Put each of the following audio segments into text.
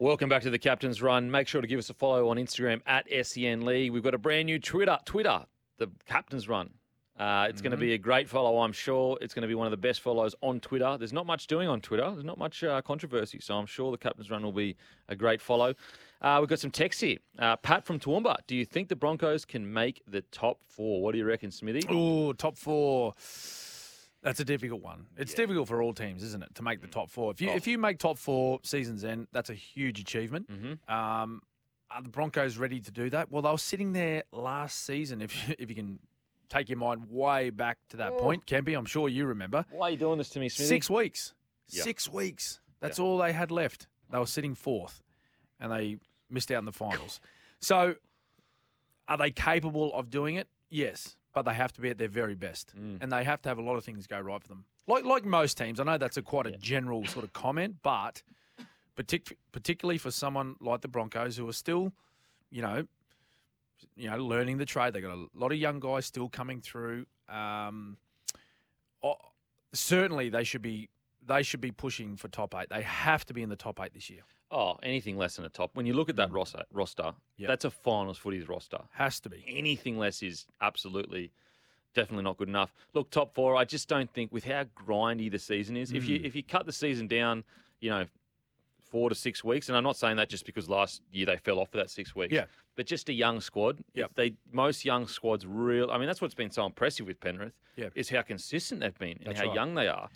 Welcome back to the Captain's Run. Make sure to give us a follow on Instagram at SEN League. We've got a brand new Twitter, Twitter, the Captain's Run. Uh, it's going to be a great follow, I'm sure. It's going to be one of the best follows on Twitter. There's not much doing on Twitter. There's not much uh, controversy, so I'm sure the Captain's Run will be a great follow. Uh, we've got some text here. Uh, Pat from Toowoomba, do you think the Broncos can make the top four? What do you reckon, Smithy? Oh, top four. That's a difficult one. It's difficult for all teams, isn't it, to make the top four? If you Oh. if you make top four seasons end, that's a huge achievement. Mhm. Um, are the Broncos ready to do that? Well, they were sitting there last season. If if you can take your mind way back to that point, Kempy, I'm sure you remember. Why are you doing this to me, Smithy? Six weeks. Yeah. Six weeks. That's all they had left. They were sitting fourth, and they missed out in the finals. So, are they capable of doing it? Yes, but they have to be at their very best, Mm. and they have to have a lot of things go right for them. Like like most teams, I know that's a quite a general sort of comment, but partic- particularly for someone like the Broncos who are still, you know, you know, learning the trade. They got a lot of young guys still coming through. Um, oh, certainly, they should be they should be pushing for top eight. They have to be in the top eight this year. Oh, anything less than a top. When you look at that roster, roster Yep. that's a finals footies roster. Has to be. anything less is absolutely definitely not good enough. Look, top four, I just don't think with how grindy the season is, if Mm. you if you cut the season down, you know, four to six weeks, and I'm not saying that just because last year they fell off for that six weeks. Yeah. But just a young squad. If they most young squads real I mean that's what's been so impressive with Penrith Yep. is how consistent they've been and That's how right. young they are.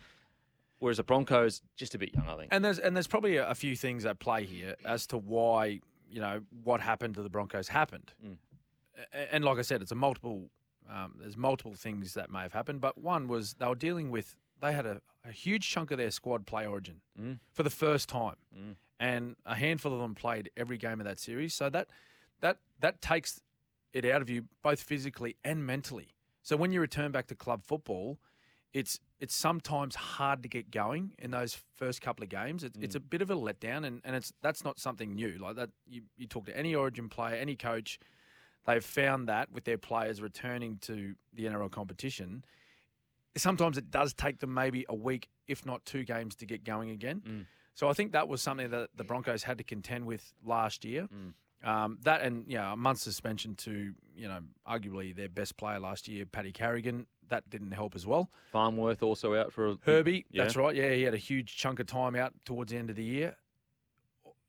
Whereas the Broncos just a bit young, I think. And there's and there's probably a, a few things at play here as to why you know what happened to the Broncos happened. Mm. A- And like I said, it's a multiple. Um, there's multiple things that may have happened, but one was they were dealing with they had a, a huge chunk of their squad play Origin Mm. for the first time, Mm. and a handful of them played every game of that series. So that that that takes it out of you both physically and mentally. So when you return back to club football, it's it's sometimes hard to get going in those first couple of games. It's, it's a bit of a letdown, and, and it's that's not something new. Like that, you, you talk to any Origin player, any coach, they've found that with their players returning to the NRL competition, sometimes it does take them maybe a week, if not two games, to get going again. Mm. So I think that was something that the Broncos had to contend with last year. Mm. Um, that and know, a month's suspension to you know arguably their best player last year, Paddy Carrigan. That didn't help as well. Farnworth also out for a Herbie, Yeah. that's right. Yeah, he had a huge chunk of time out towards the end of the year.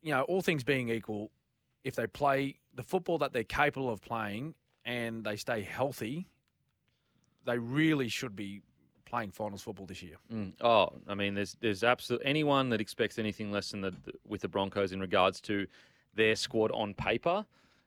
You know, all things being equal, if they play the football that they're capable of playing and they stay healthy, they really should be playing finals football this year. Mm. Oh, I mean, there's there's absolutely anyone that expects anything less than the, the with the Broncos in regards to their squad on paper.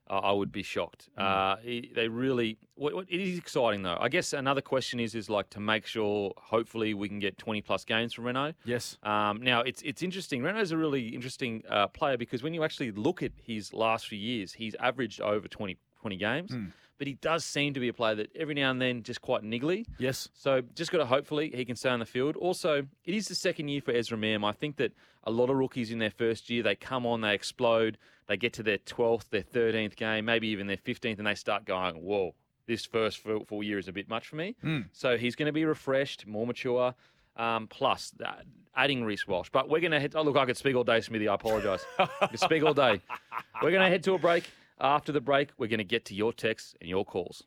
Uh, I would be shocked. Uh, they really. What, what, it is exciting though. I guess another question is is like to make sure. Hopefully, we can get 20 plus games from Renault. Yes. Um, now it's it's interesting. Renault's a really interesting uh, player because when you actually look at his last few years, he's averaged over 20, 20 games. But he does seem to be a player that every now and then just quite niggly. Yes. So just got to hopefully he can stay on the field. Also, it is the second year for Ezra Mam. I think that a lot of rookies in their first year, they come on, they explode, they get to their 12th, their 13th game, maybe even their 15th, and they start going, whoa, this first full, year is a bit much for me. So he's going to be refreshed, more mature. Um, plus, uh, adding Reece Walsh. But we're going to head. Oh, look, I could speak all day, Smithy. I apologise. I could speak all day. We're going to head to a break. After the break, we're going to get to your texts and your calls.